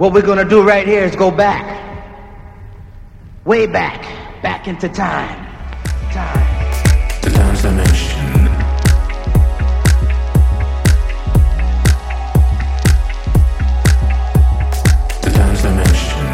What we're gonna do right here is go back. Way back. Back into time. Time. The dance dimension. The dance dimension.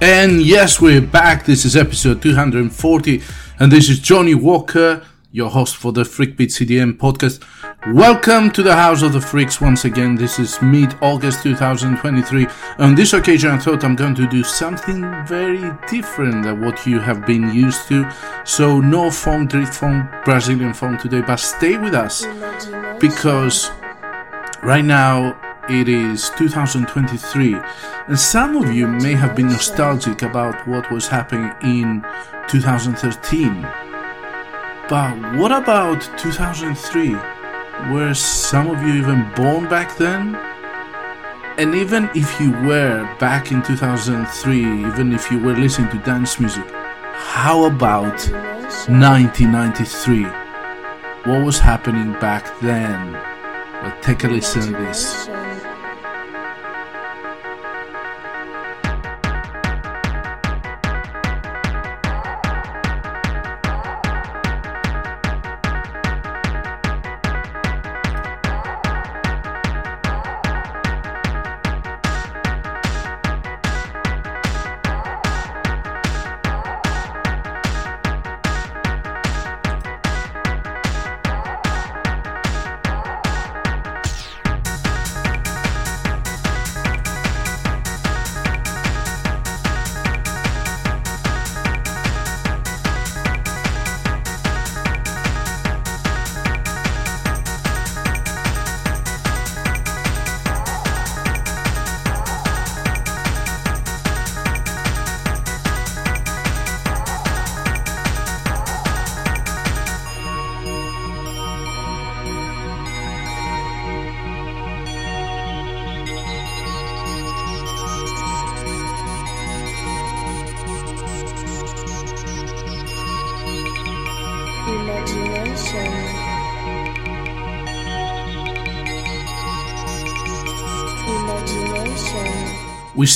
And yes, we're back. This is episode 240, and this is Johny Walker, your host for the Freakbeat CDM podcast. Welcome to the House of the Freaks once again. This is mid August 2023. On this occasion, I thought I'm going to do something very different than what you have been used to. So, no funk, drift phonk, Brazilian funk today, but stay with us because right now it is 2023 and some of you may have been nostalgic about what was happening in 2013 but what about 2003 were some of you even born back then? And even if you were back in 2003 even if you were listening to dance music how about 1993 what was happening back then? Well take a listen to this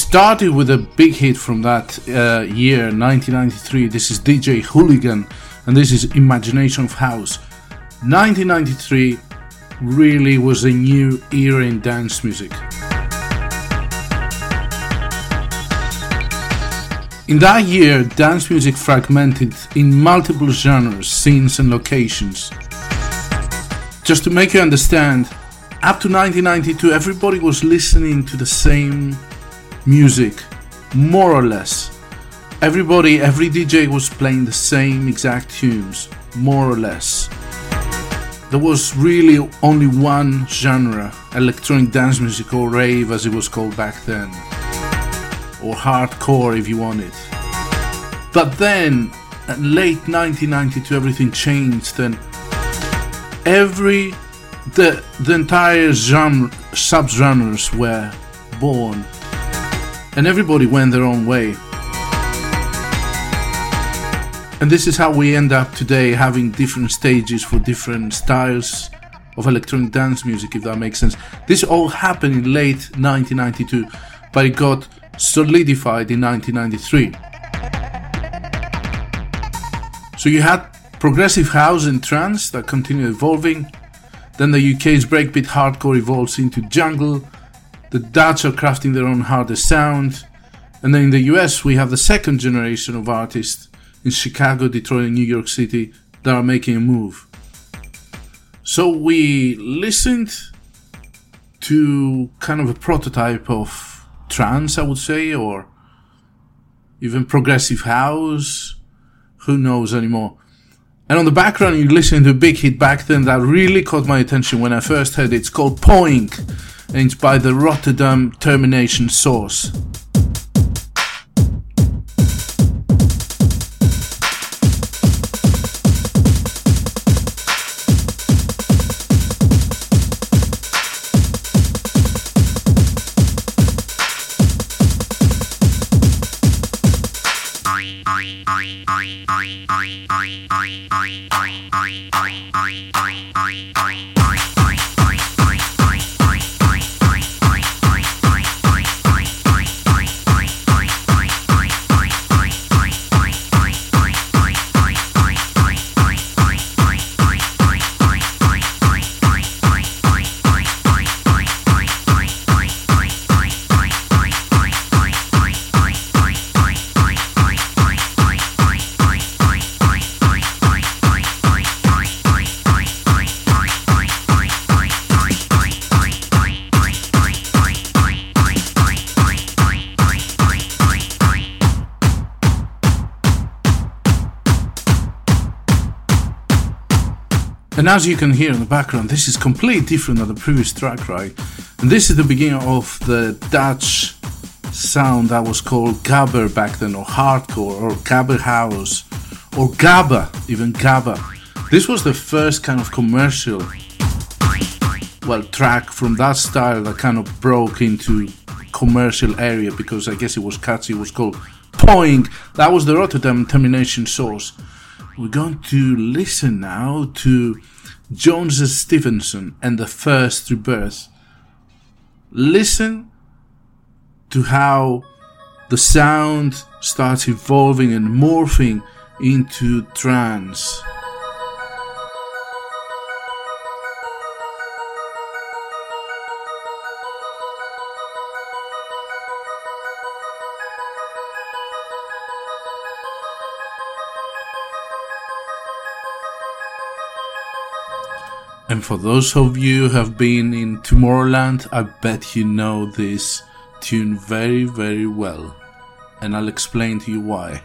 started with a big hit from that uh, year, 1993. This is DJ Hooligan, and this is Imagination of House. 1993 really was a new era in dance music. In that year, dance music fragmented in multiple genres, scenes, and locations. Just to make you understand, up to 1992, everybody was listening to the same music, more or less. Everybody, every DJ was playing the same exact tunes, more or less. There was really only one genre, electronic dance music or rave as it was called back then, or hardcore if you want it. But then, at late 1992, everything changed and every the the entire genre subgenres were born and everybody went their own way and this is how we end up today having different stages for different styles of electronic dance music if that makes sense this all happened in late 1992 but it got solidified in 1993 so you had progressive house and trance that continued evolving. Then the UK's breakbeat hardcore evolves into jungle. The Dutch are crafting their own harder sound. And then in the US, we have the second generation of artists in Chicago, Detroit, and New York City that are making a move. So we listened to kind of a prototype of trance, I would say, or even progressive house. Who knows anymore? And on the background, you listen to a big hit back then that really caught my attention when I first heard it. It's called Poing, and by the Rotterdam Termination Source. And as you can hear in the background, this is completely different than the previous track, right? And this is the beginning of the Dutch sound that was called gabber back then, or hardcore, or gabber house, or gabba, even gabba. This was the first kind of commercial, well, track from that style that kind of broke into commercial area because I guess it was catchy. It was called Poing. That was the Rotterdam termination source. We're going to listen now to Jones Stephenson and the first rebirth. Listen to how the sound starts evolving and morphing into trance. And for those of you who have been in Tomorrowland, I bet you know this tune very, very well. And I'll explain to you why.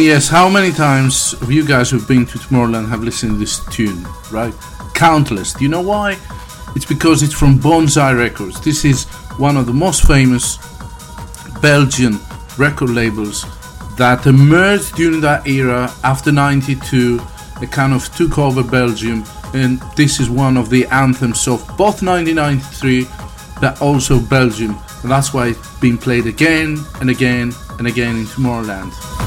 And yes, how many times of you guys who've been to Tomorrowland have listened to this tune, right? Countless. Do you know why? It's because it's from Bonzai Records. This is one of the most famous Belgian record labels that emerged during that era after 92. It kind of took over Belgium, and this is one of the anthems of both 1993 but also Belgium. And that's why it's been played again and again and again in Tomorrowland.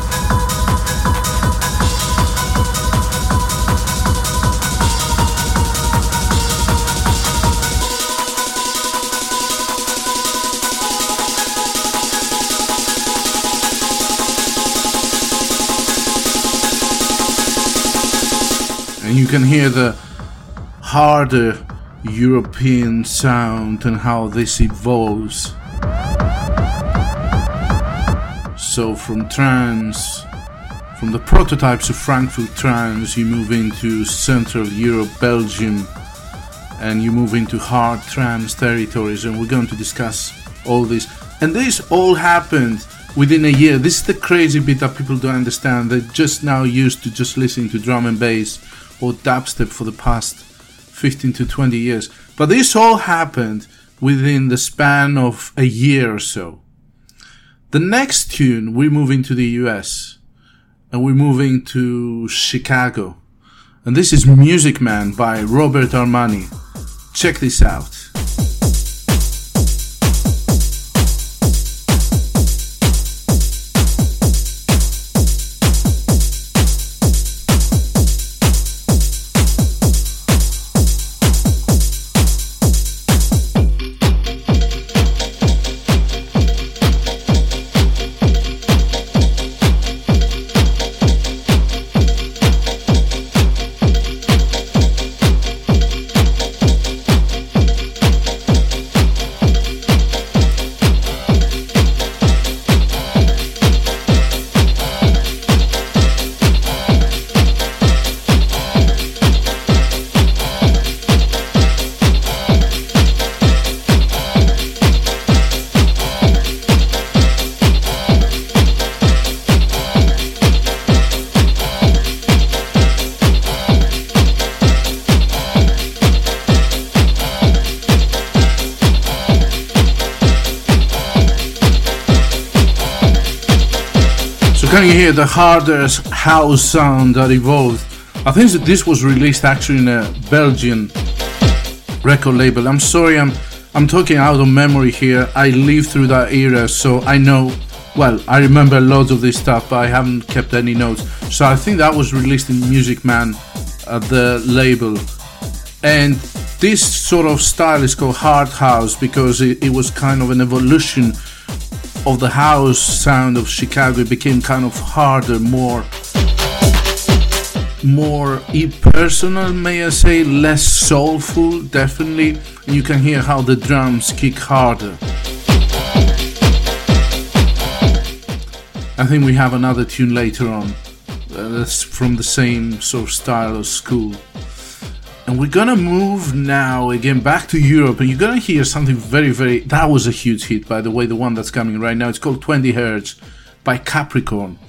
And you can hear the harder European sound and how this evolves. So from trance, from the prototypes of Frankfurt trance, you move into Central Europe, Belgium, and you move into hard trance territories, and we're going to discuss all this. And this all happened within a year. This is the crazy bit that people don't understand. They're just now used to just listening to drum and bass or dubstep for the past 15 to 20 years. But this all happened within the span of a year or so. The next tune, we move into the US and we're moving to Chicago. And this is Muzik Man by Robert Armani. Check this out. The harder house sound that evolved? I think that this was released actually in a Belgian record label. I'm sorry, I'm I'm talking out of memory here. I lived through that era, so I know. Well, I remember loads of this stuff, but I haven't kept any notes. So I think that was released in Music Man at the label, and this sort of style is called hard house because it, it was kind of an evolution of the house sound of Chicago. It became kind of harder, more more impersonal, may I say, less soulful, definitely. And you can hear how the drums kick harder. I think we have another tune later on uh, that's from the same sort of style of school. And we're gonna move now again back to Europe, and you're gonna hear something very, very. That was a huge hit, by the way, the one that's coming right now. It's called 20 Hertz by Capricorn.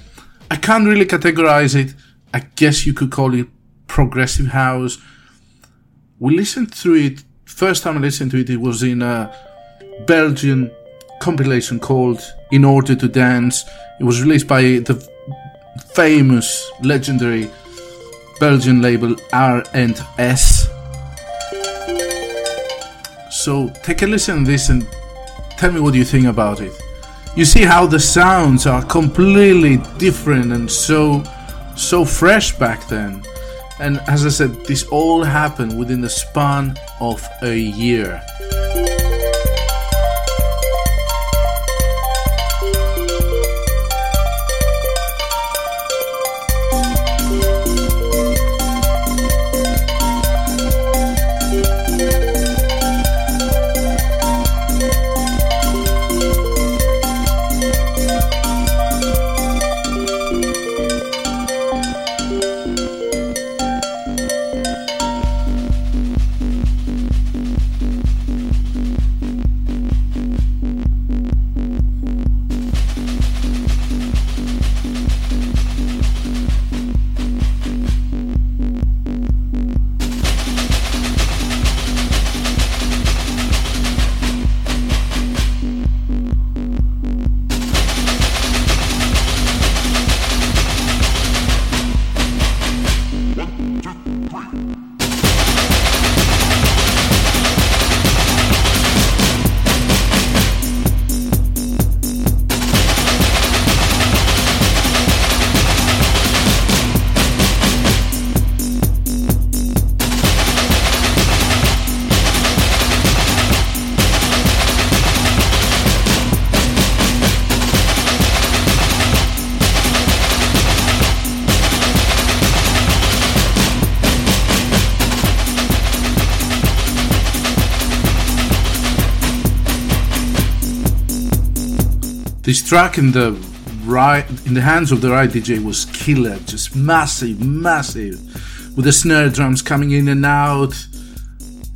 I can't really categorize it. I guess you could call it progressive house. We listened to it. First time I listened to it, it was in a Belgian compilation called In Order to Dance. It was released by the famous, legendary Belgian label R&S. So take a listen to this and tell me what you think about it. You see how the sounds are completely different and so so fresh back then. And as I said, this all happened within the span of a year. This track in the right in the hands of the right DJ was killer, just massive, massive, with the snare drums coming in and out.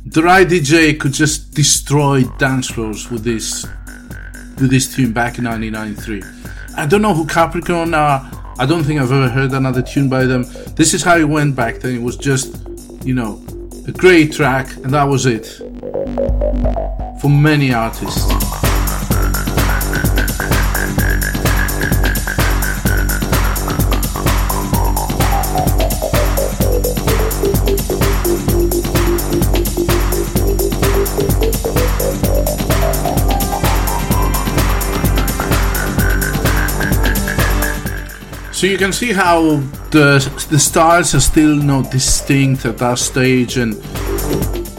The right DJ could just destroy dance floors with this with this tune back in 1993. I don't know who Capricorn are. I don't think I've ever heard another tune by them. This is how it went back then. It was just, you know, a great track, and that was it for many artists. So you can see how the the styles are still not distinct at that stage, and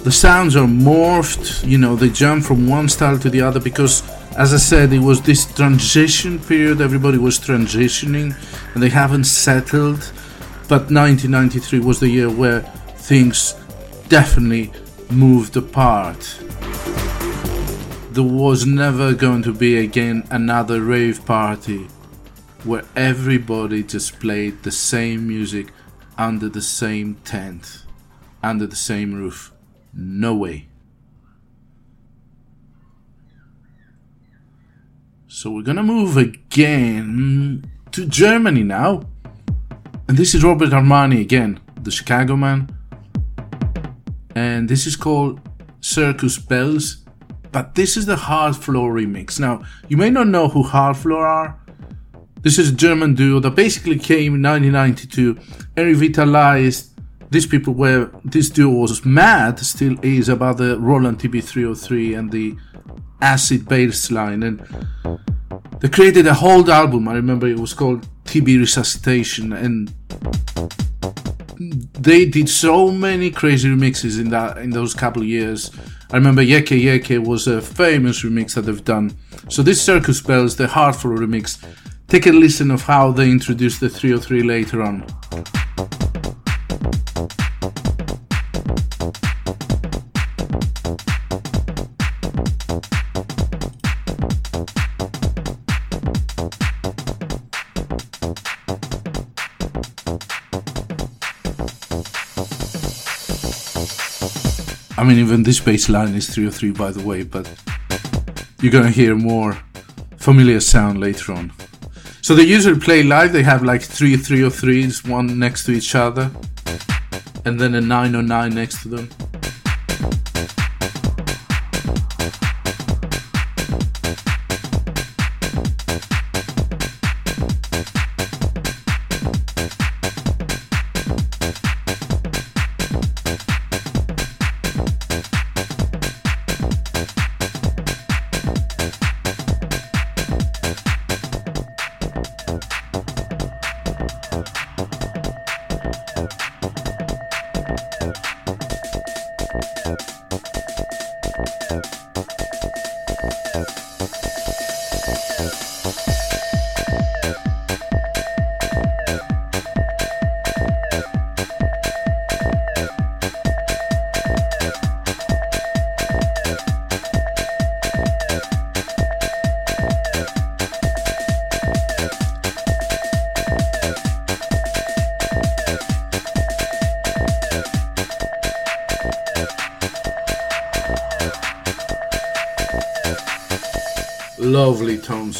the sounds are morphed. You know, they jump from one style to the other because, as I said, it was this transition period. Everybody was transitioning, and they haven't settled. But 1993 was the year where things definitely moved apart. There was never going to be again another rave party where everybody just played the same music under the same tent, under the same roof. No way. So we're gonna move again to Germany now. And this is Robert Armani again, the Chicago man. And this is called Circus Bells. But this is the Hardfloor remix. Now, you may not know who Hardfloor are, This is a German duo that basically came in 1992 and revitalized. These people were, this duo was mad, still is, about the Roland TB303 and the acid bass line. And they created a whole album. I remember it was called TB Resuscitation. And they did so many crazy remixes in that in those couple of years. I remember Yeke Yeke was a famous remix that they've done. So this Circus Bells, the Hardfloor remix, take a listen of how they introduce the 303 later on. I mean, even this bass line is 303 by the way, but you're gonna hear more familiar sound later on. So they usually play live, they have like three 303s, one next to each other, and then a 909 next to them.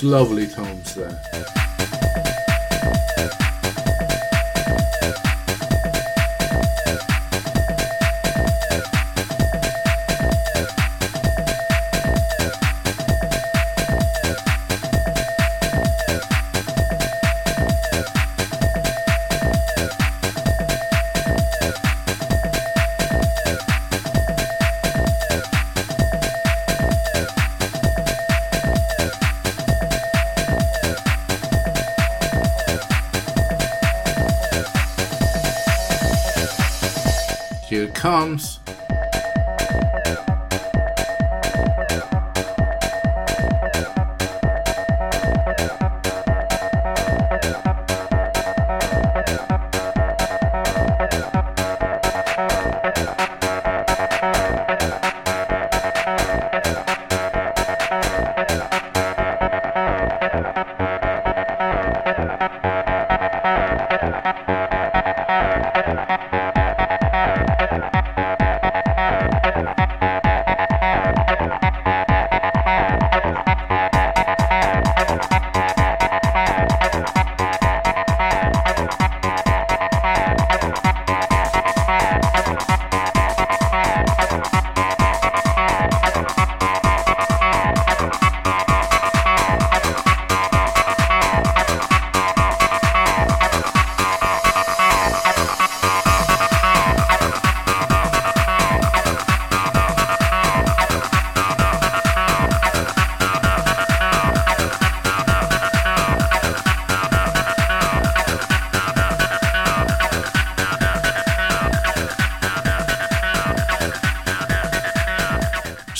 Lovely tones, there.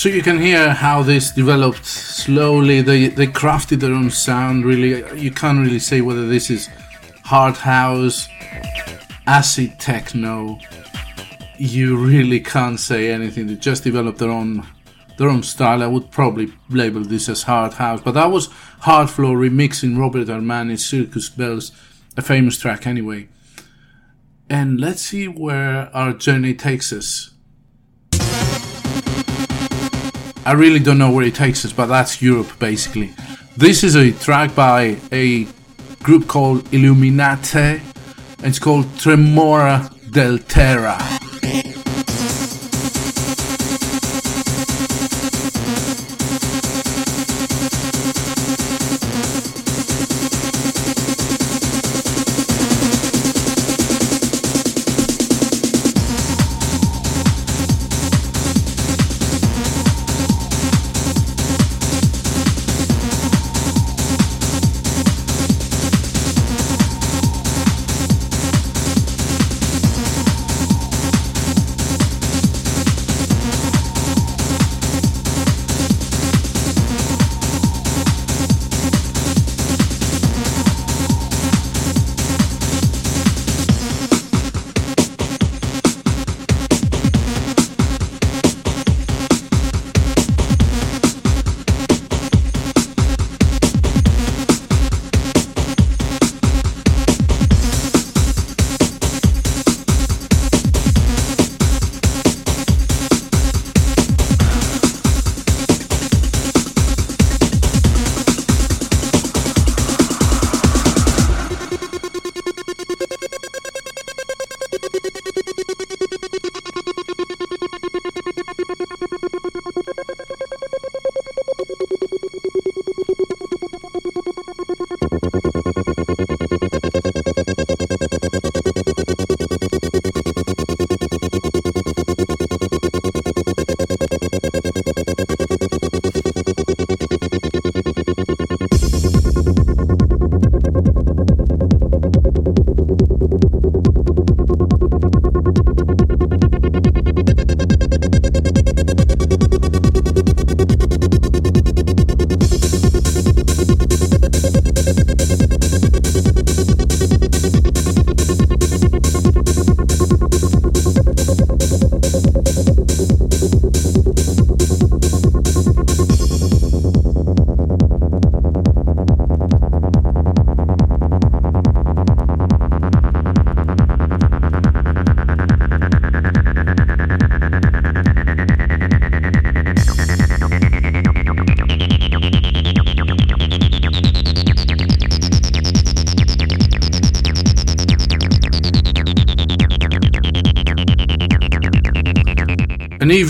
So you can hear how this developed slowly. They they crafted their own sound. Really, you can't really say whether this is hard house, acid techno. You really can't say anything. They just developed their own their own style. I would probably label this as hard house, but that was Hardfloor remixing Robert Armani's Circus Bells, a famous track anyway. And let's see where our journey takes us. I really don't know where it takes us, but that's Europe basically. This is a track by a group called Illuminate, and it's called Tremora del Terra.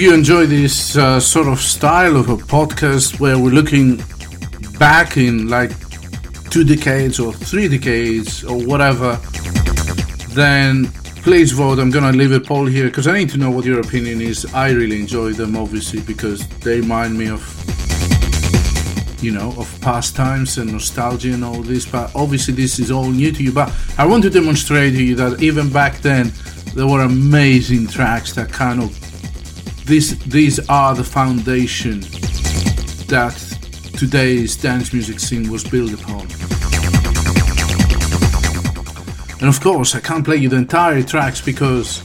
You enjoy this uh, sort of style of a podcast where we're looking back in like two decades or three decades or whatever, then please vote. I'm gonna leave a poll here because I need to know what your opinion is. I really enjoy them, obviously, because they remind me of, you know, of past times and nostalgia and all this. But obviously, this is all new to you. But I want to demonstrate to you that even back then, there were amazing tracks that kind of these these are the foundation that today's dance music scene was built upon. And of course, I can't play you the entire tracks because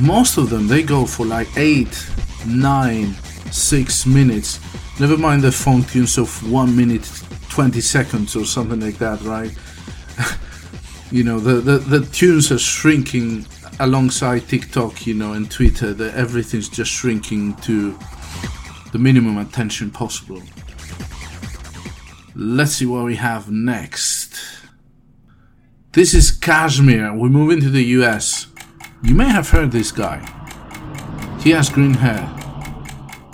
most of them they go for like eight, nine, six minutes. Never mind the funk tunes of 1 minute 20 seconds or something like that, right? you know, the, the, the tunes are shrinking alongside TikTok, you know, and Twitter. that everything's just shrinking to the minimum attention possible. Let's see what we have next. This is Cajmere. We move into the US. You may have heard this guy. He has green hair.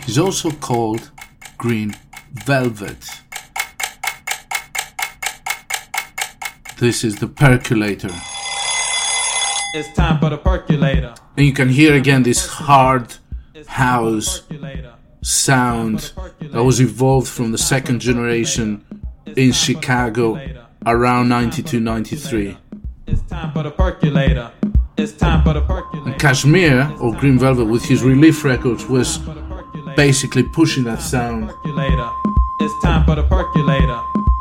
He's also called Green Velvet. This is the percolator. It's time for the percolator. And you can hear again this hard house sound that was evolved from the second generation in Chicago around 92 93. It's time for the percolator. It's time for the percolator. And Cajmere, or Green Velvet, with his Relief Records, was basically pushing that sound. It's time for the percolator.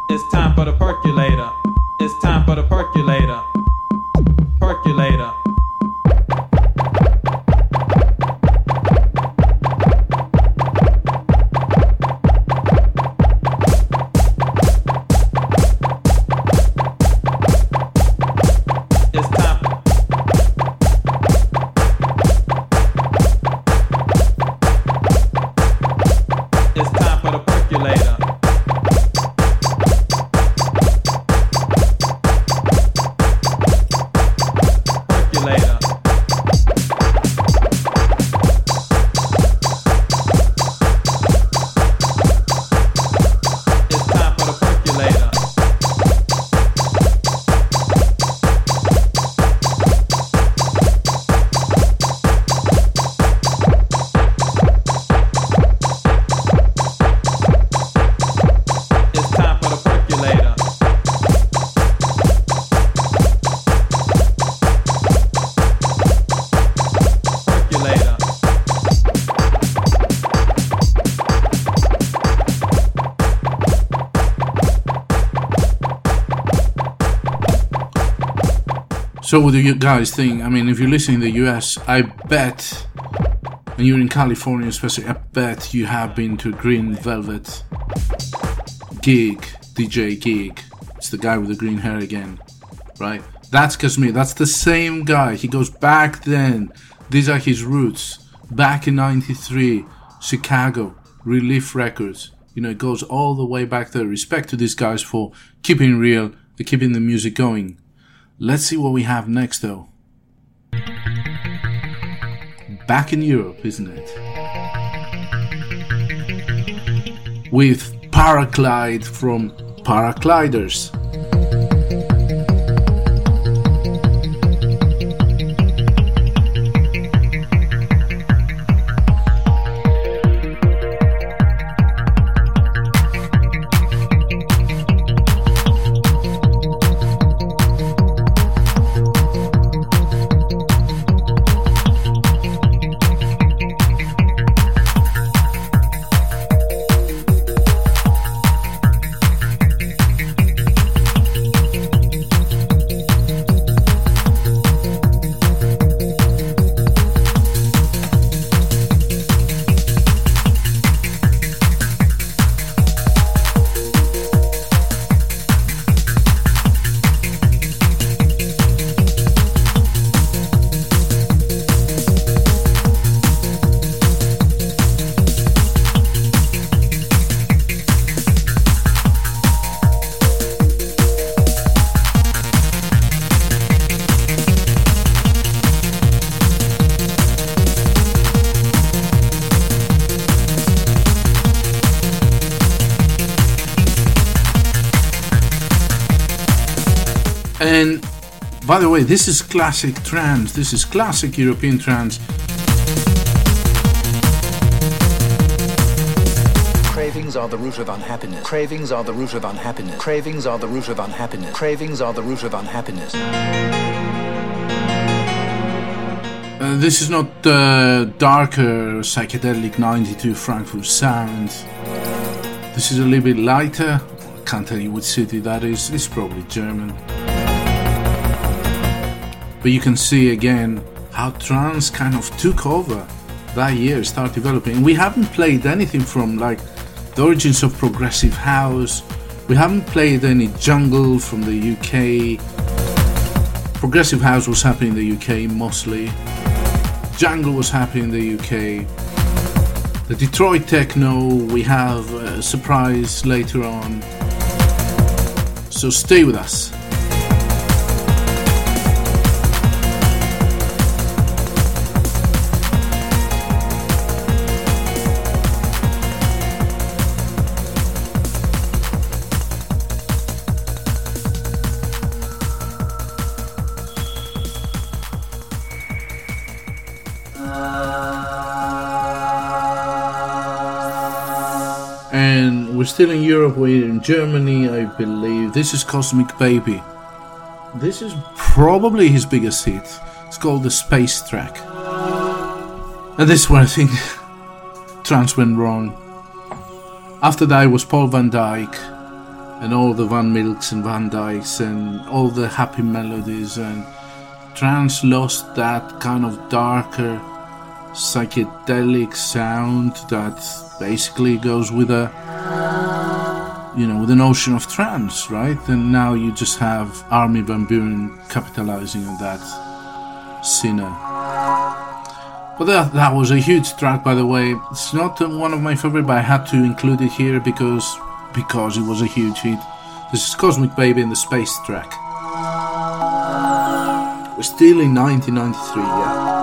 It's time for the percolator. It's time for the percolator. Percolator. So, what do you guys think? I mean, if you're listening in the US, I bet, and you're in California especially, I bet you have been to Green Velvet gig, DJ gig. It's the guy with the green hair again, right? That's Cajmere. That's the same guy. He goes back then. These are his roots. Back in 93, Chicago, Relief Records. You know, it goes all the way back there. Respect to these guys for keeping real, keeping the music going. Let's see what we have next, though. Back in Europe, isn't it? With Paraglide from Paragliders. By the way, this is classic trance. This is classic European trance. Cravings are the root of unhappiness. Cravings are the root of unhappiness. Cravings are the root of unhappiness. Cravings are the root of unhappiness. Uh, this is not the darker psychedelic 92 Frankfurt sound. This is a little bit lighter. I Can't tell you which city that is. It's probably German. But you can see again how trance kind of took over that year, start developing. We haven't played anything from like the origins of progressive house. We haven't played any jungle from the UK. Progressive house was happening in the UK mostly. Jungle was happening in the UK. The Detroit techno, we have a surprise later on. So stay with us. Still in Europe, we're in Germany, I believe. This is Cosmic Baby. This is probably his biggest hit. It's called the Space Track. And this is I think trance went wrong. After that was Paul van Dyk and all the Van Milks and Van Dykes and all the happy melodies and trance lost that kind of darker psychedelic sound that basically goes with a you know with the notion of trance right? And now you just have Armin van Buuren capitalizing on that sinner. But that, that was a huge track by the way. It's not one of my favorite but i had to include it here because because it was a huge hit. This is cosmic baby in the space track. We're still in 1993 yeah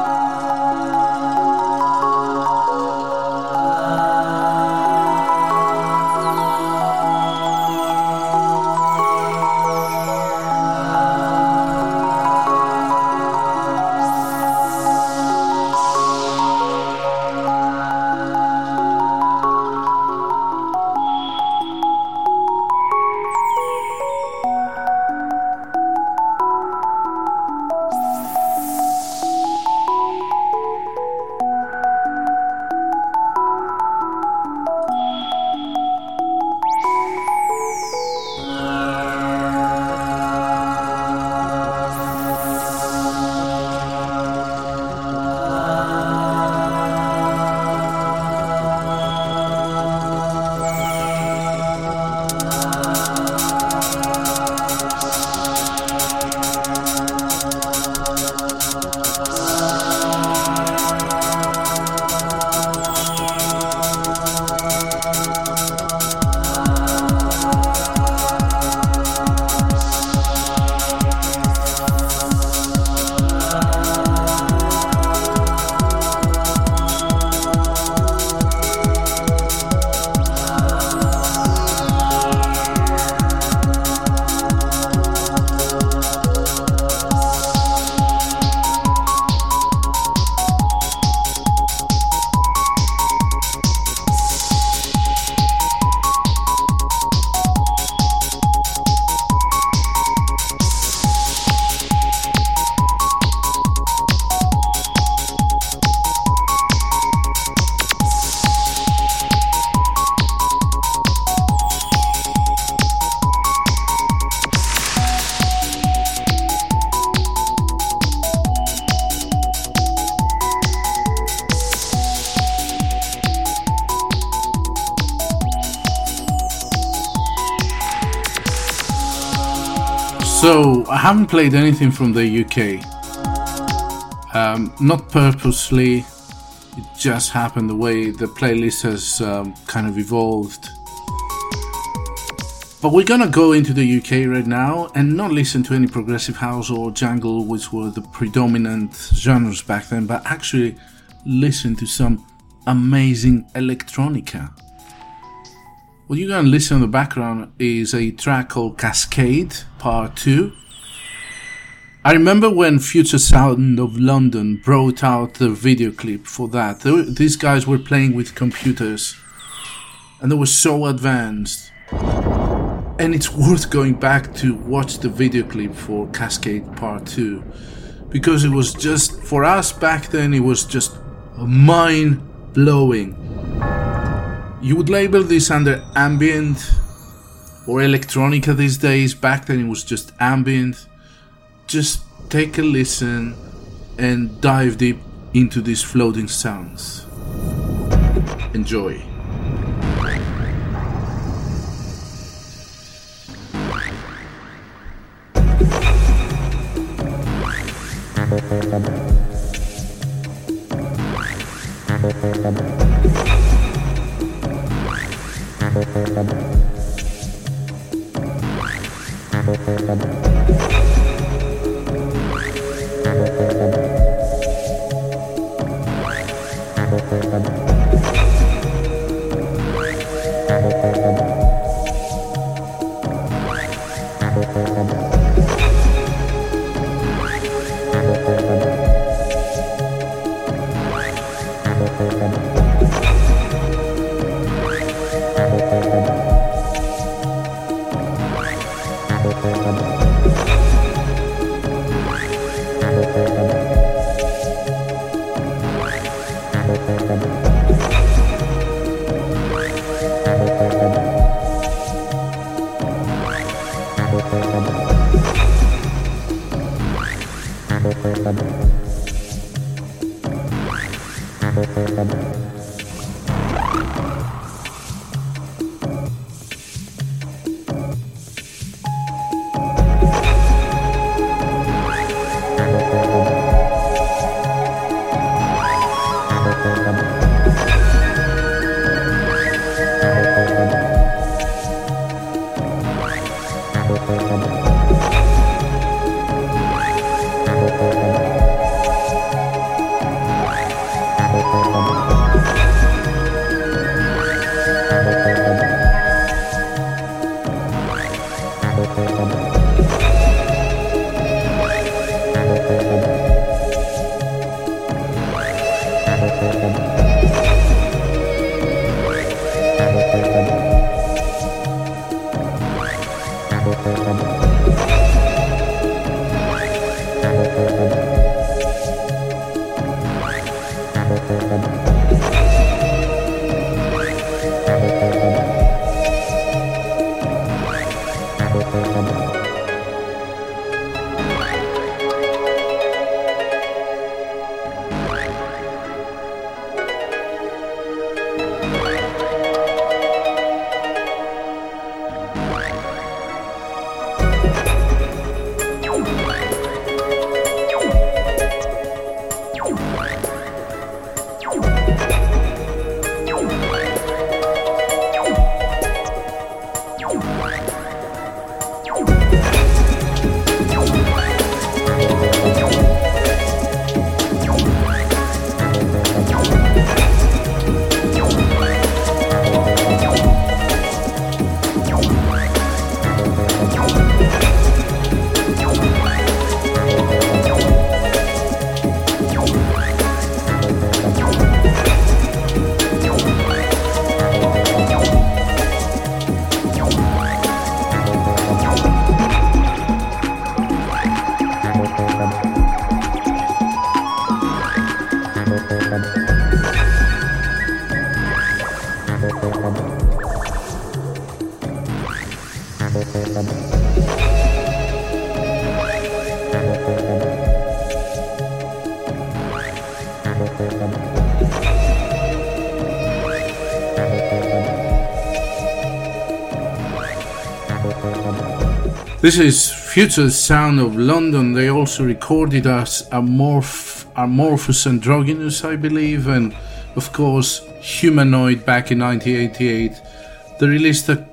haven't played anything from the UK. Um, not purposely, it just happened the way the playlist has um, kind of evolved. But we're gonna go into the UK right now and not listen to any progressive house or jungle, which were the predominant genres back then, but actually listen to some amazing electronica. What you're gonna listen in the background is a track called Cascade Part 2. I remember when Future Sound of London brought out the video clip for that. These guys were playing with computers and they were so advanced. And it's worth going back to watch the video clip for Cascade Part 2 because it was just, for us back then, it was just mind blowing. You would label this under ambient or electronica these days. Back then, it was just ambient just take a listen and dive deep into these floating sounds. Enjoy. Thank you. This is Future Sound of London. They also recorded as Amorph, Amorphous Androgynous, I believe, and of course Humanoid back in 1988. They released a,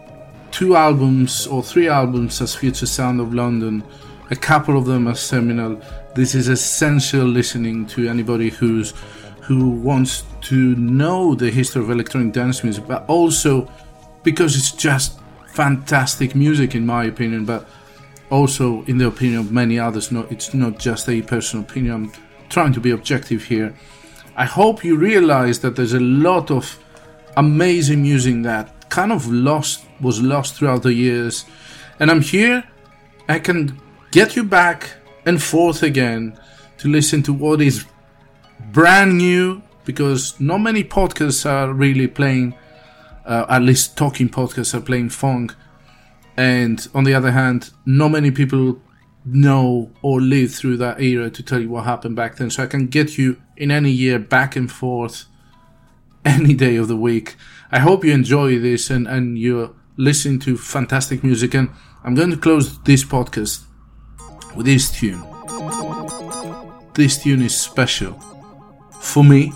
two albums or three albums as Future Sound of London. A couple of them are seminal. This is essential listening to anybody who's who wants to know the history of electronic dance music, but also because it's just fantastic music in my opinion. But also in the opinion of many others. No, it's not just a personal opinion. I'm trying to be objective here. I hope you realize that there's a lot of amazing music that kind of lost was lost throughout the years, and I'm here. I can get you back and forth again to listen to what is brand new because not many podcasts are really playing, uh, at least talking podcasts are playing funk. And on the other hand, not many people know or live through that era to tell you what happened back then. So I can get you in any year back and forth any day of the week. I hope you enjoy this and, and you're listening to fantastic music. And I'm going to close this podcast with this tune. This tune is special. For me,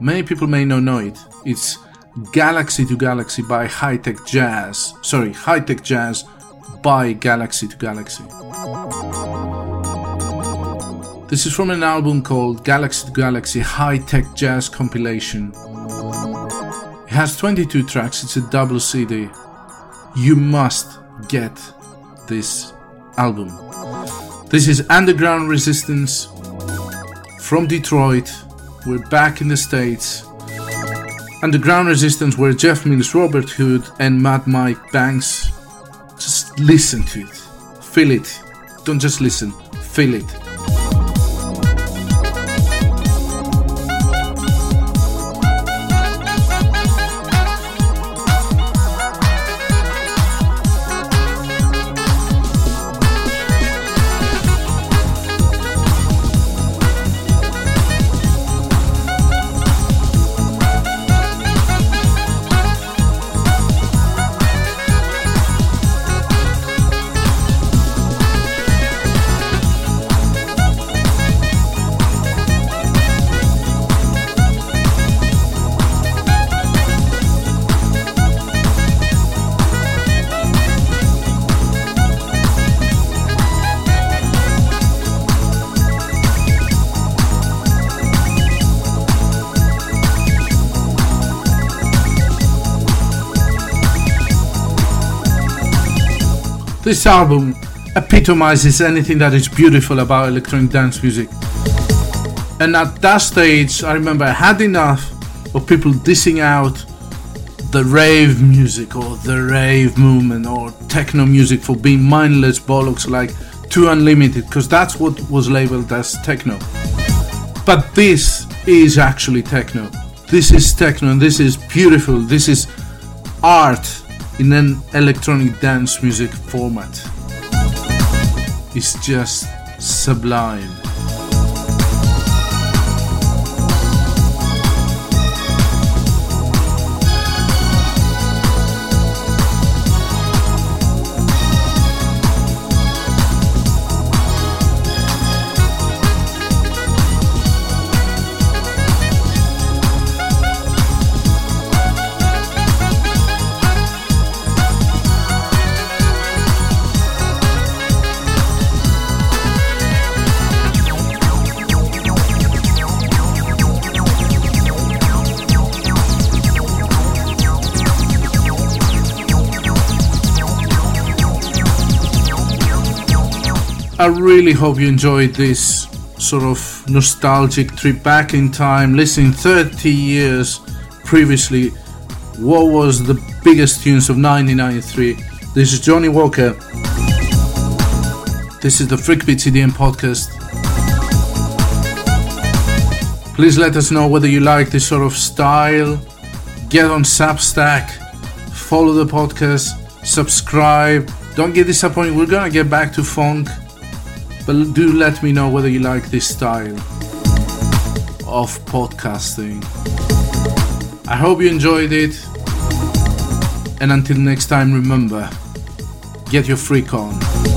many people may not know it. It's Galaxy to Galaxy by High Tech Jazz. Sorry, High Tech Jazz by Galaxy to Galaxy. This is from an album called Galaxy to Galaxy High Tech Jazz Compilation. It has 22 tracks, it's a double CD. You must get this album. This is Underground Resistance from Detroit. We're back in the States. Underground Resistance were Jeff Mills, Robert Hood, and Mad Mike Banks. Just listen to it. Feel it. Don't just listen, feel it. This album epitomizes anything that is beautiful about electronic dance music. And at that stage, I remember I had enough of people dissing out the rave music or the rave movement or techno music for being mindless bollocks like 2 Unlimited, because that's what was labeled as techno. But this is actually techno. This is techno and this is beautiful. This is art in an electronic dance music format. It's just sublime. I really hope you enjoyed this sort of nostalgic trip back in time, listening 30 years previously. What was the biggest tunes of 1993? This is Johny Walker. This is the Freakbeat EDM podcast. Please let us know whether you like this sort of style. Get on Substack, follow the podcast, subscribe. Don't get disappointed. We're gonna get back to funk. But do let me know whether you like this style of podcasting. I hope you enjoyed it. And until next time, remember get your freak on.